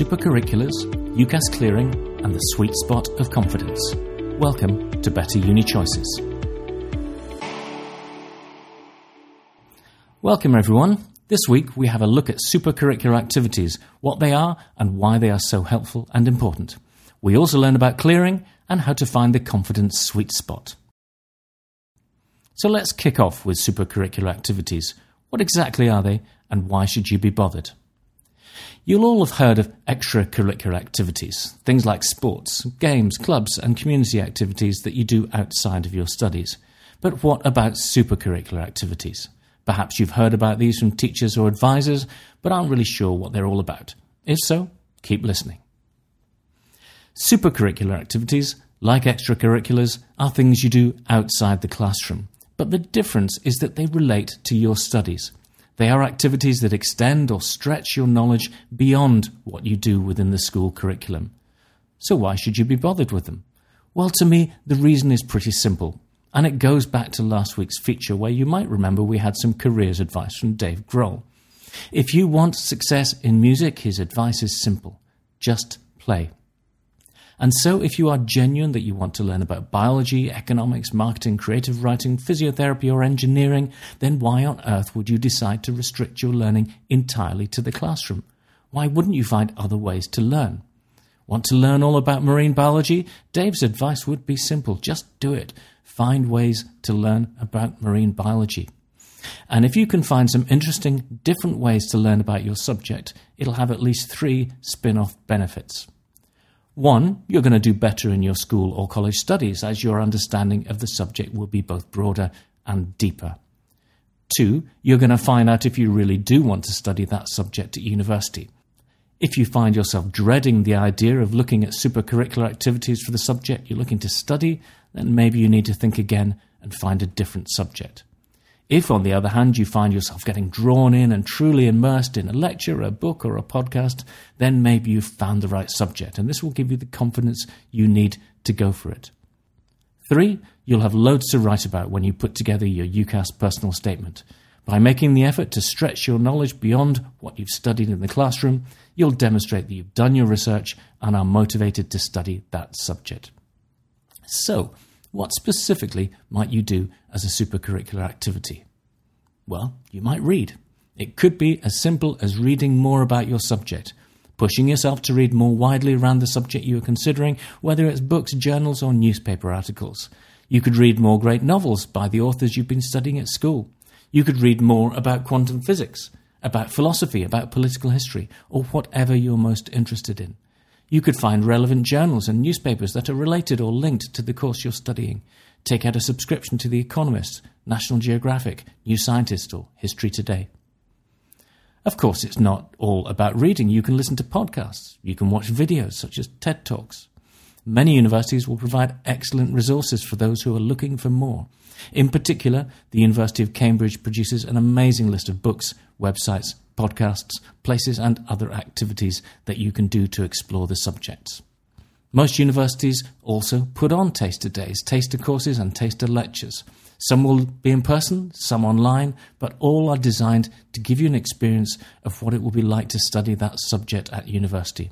supercurriculars, UCAS clearing, and the sweet spot of confidence. Welcome to Better Uni Choices. Welcome, everyone. This week we have a look at supercurricular activities, what they are, and why they are so helpful and important. We also learn about clearing and how to find the confidence sweet spot. So let's kick off with supercurricular activities. What exactly are they, and why should you be bothered? You'll all have heard of extracurricular activities, things like sports, games, clubs, and community activities that you do outside of your studies. But what about supercurricular activities? Perhaps you've heard about these from teachers or advisors, but aren't really sure what they're all about. If so, keep listening. Supercurricular activities, like extracurriculars, are things you do outside the classroom, but the difference is that they relate to your studies. They are activities that extend or stretch your knowledge beyond what you do within the school curriculum. So, why should you be bothered with them? Well, to me, the reason is pretty simple, and it goes back to last week's feature where you might remember we had some careers advice from Dave Grohl. If you want success in music, his advice is simple just play. And so, if you are genuine that you want to learn about biology, economics, marketing, creative writing, physiotherapy, or engineering, then why on earth would you decide to restrict your learning entirely to the classroom? Why wouldn't you find other ways to learn? Want to learn all about marine biology? Dave's advice would be simple just do it. Find ways to learn about marine biology. And if you can find some interesting, different ways to learn about your subject, it'll have at least three spin off benefits. One, you're going to do better in your school or college studies as your understanding of the subject will be both broader and deeper. Two, you're going to find out if you really do want to study that subject at university. If you find yourself dreading the idea of looking at supercurricular activities for the subject you're looking to study, then maybe you need to think again and find a different subject. If, on the other hand, you find yourself getting drawn in and truly immersed in a lecture, a book, or a podcast, then maybe you've found the right subject, and this will give you the confidence you need to go for it. Three, you'll have loads to write about when you put together your UCAS personal statement. By making the effort to stretch your knowledge beyond what you've studied in the classroom, you'll demonstrate that you've done your research and are motivated to study that subject. So, what specifically might you do as a supercurricular activity? Well, you might read. It could be as simple as reading more about your subject, pushing yourself to read more widely around the subject you are considering, whether it's books, journals, or newspaper articles. You could read more great novels by the authors you've been studying at school. You could read more about quantum physics, about philosophy, about political history, or whatever you're most interested in. You could find relevant journals and newspapers that are related or linked to the course you're studying. Take out a subscription to The Economist, National Geographic, New Scientist, or History Today. Of course, it's not all about reading. You can listen to podcasts. You can watch videos such as TED Talks. Many universities will provide excellent resources for those who are looking for more. In particular, the University of Cambridge produces an amazing list of books, websites, podcasts, places, and other activities that you can do to explore the subjects. Most universities also put on taster days, taster courses, and taster lectures. Some will be in person, some online, but all are designed to give you an experience of what it will be like to study that subject at university.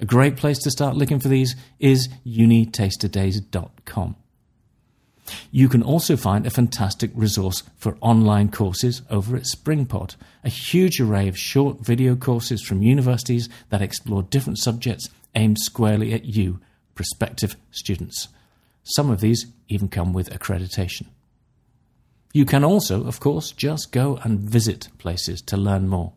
A great place to start looking for these is unitasterdays.com. You can also find a fantastic resource for online courses over at Springpod, a huge array of short video courses from universities that explore different subjects aimed squarely at you, prospective students. Some of these even come with accreditation. You can also, of course, just go and visit places to learn more.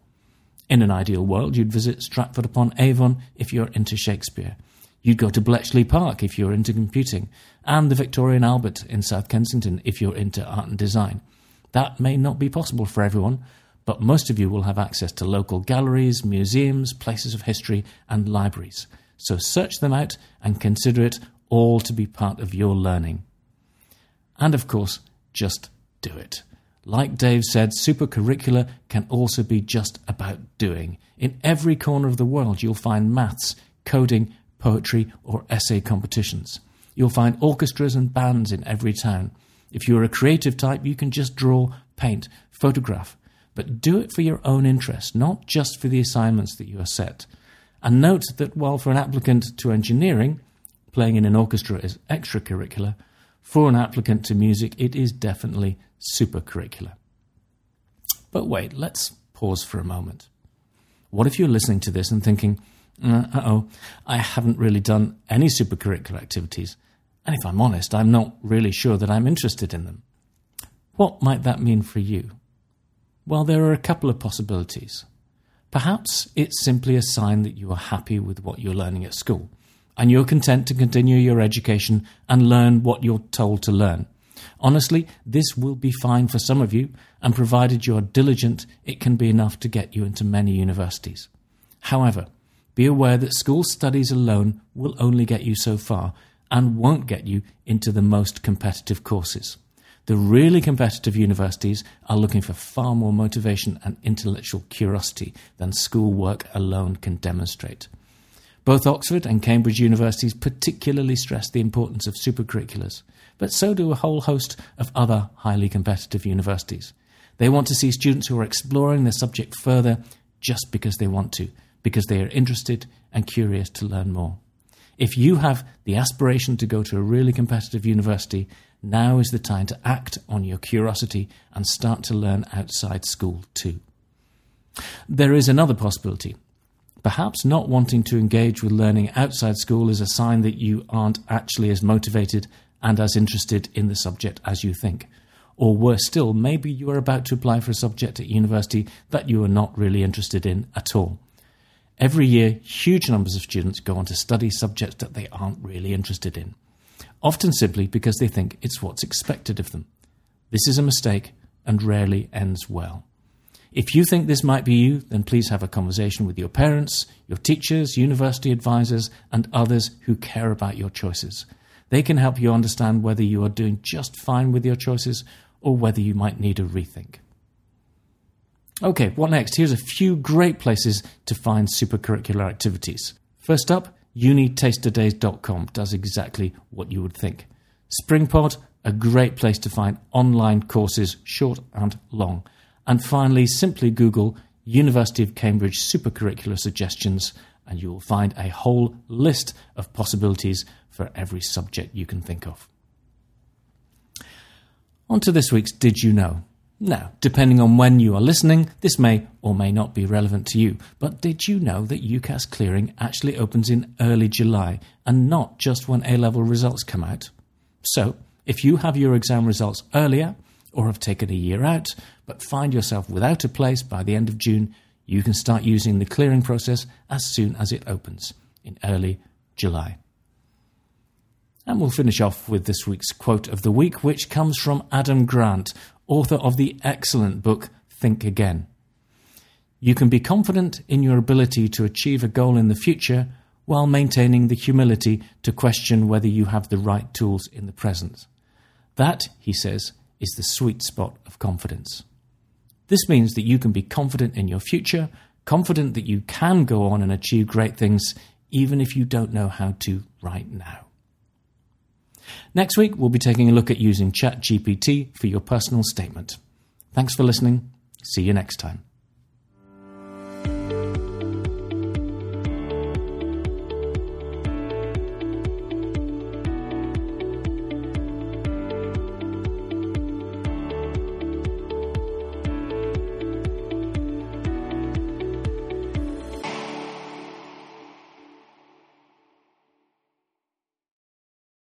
In an ideal world, you'd visit Stratford upon Avon if you're into Shakespeare. You'd go to Bletchley Park if you're into computing, and the Victoria and Albert in South Kensington if you're into art and design. That may not be possible for everyone, but most of you will have access to local galleries, museums, places of history, and libraries. So search them out and consider it all to be part of your learning. And of course, just do it. Like Dave said, supercurricular can also be just about doing. In every corner of the world, you'll find maths, coding, poetry, or essay competitions. You'll find orchestras and bands in every town. If you're a creative type, you can just draw, paint, photograph. But do it for your own interest, not just for the assignments that you are set. And note that while for an applicant to engineering, playing in an orchestra is extracurricular, for an applicant to music, it is definitely supercurricular. But wait, let's pause for a moment. What if you're listening to this and thinking, uh oh, I haven't really done any supercurricular activities, and if I'm honest, I'm not really sure that I'm interested in them? What might that mean for you? Well, there are a couple of possibilities. Perhaps it's simply a sign that you are happy with what you're learning at school, and you're content to continue your education and learn what you're told to learn. Honestly, this will be fine for some of you, and provided you are diligent, it can be enough to get you into many universities. However, be aware that school studies alone will only get you so far and won't get you into the most competitive courses. The really competitive universities are looking for far more motivation and intellectual curiosity than schoolwork alone can demonstrate. Both Oxford and Cambridge universities particularly stress the importance of supercurriculars, but so do a whole host of other highly competitive universities. They want to see students who are exploring their subject further just because they want to, because they are interested and curious to learn more. If you have the aspiration to go to a really competitive university, now is the time to act on your curiosity and start to learn outside school too. There is another possibility. Perhaps not wanting to engage with learning outside school is a sign that you aren't actually as motivated and as interested in the subject as you think. Or worse still, maybe you are about to apply for a subject at university that you are not really interested in at all. Every year, huge numbers of students go on to study subjects that they aren't really interested in, often simply because they think it's what's expected of them. This is a mistake and rarely ends well. If you think this might be you, then please have a conversation with your parents, your teachers, university advisors, and others who care about your choices. They can help you understand whether you are doing just fine with your choices or whether you might need a rethink. Okay, what next? Here's a few great places to find supercurricular activities. First up, unitasterdays.com does exactly what you would think. Springpod, a great place to find online courses, short and long. And finally, simply Google University of Cambridge supercurricular suggestions, and you will find a whole list of possibilities for every subject you can think of. On to this week's Did You Know? Now, depending on when you are listening, this may or may not be relevant to you, but did you know that UCAS clearing actually opens in early July and not just when A level results come out? So, if you have your exam results earlier or have taken a year out but find yourself without a place by the end of June, you can start using the clearing process as soon as it opens in early July. And we'll finish off with this week's quote of the week, which comes from Adam Grant, author of the excellent book Think Again. You can be confident in your ability to achieve a goal in the future while maintaining the humility to question whether you have the right tools in the present. That, he says, is the sweet spot of confidence. This means that you can be confident in your future, confident that you can go on and achieve great things, even if you don't know how to right now. Next week, we'll be taking a look at using ChatGPT for your personal statement. Thanks for listening. See you next time.